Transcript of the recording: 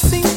sim.